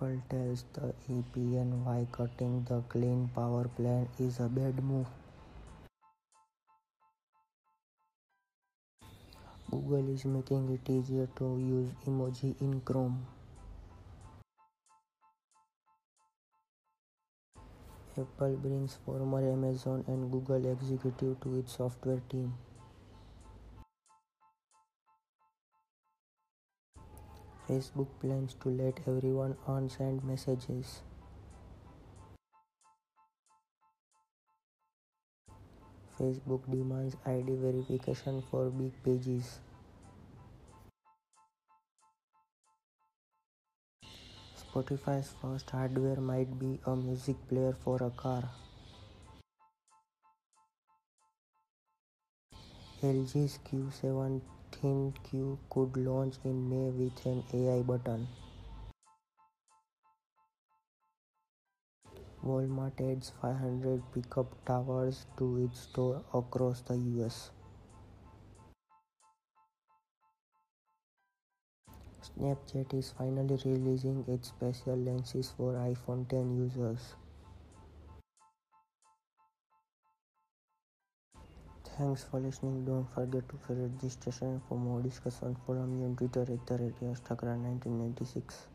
Apple tells the APN why cutting the Clean Power Plan is a bad move. Google is making it easier to use emoji in Chrome. Apple brings former Amazon and Google executive to its software team. Facebook plans to let everyone on send messages. Facebook demands ID verification for big pages. Spotify's first hardware might be a music player for a car. LG's G7 ThinQ could launch in May with an AI button. Walmart adds 500 pickup towers to its stores across the US. Snapchat is finally releasing its special lenses for iPhone 10 users. Thanks for listening. Don't forget to favorite this station for more discussion. Follow me on Twitter at the radio 1996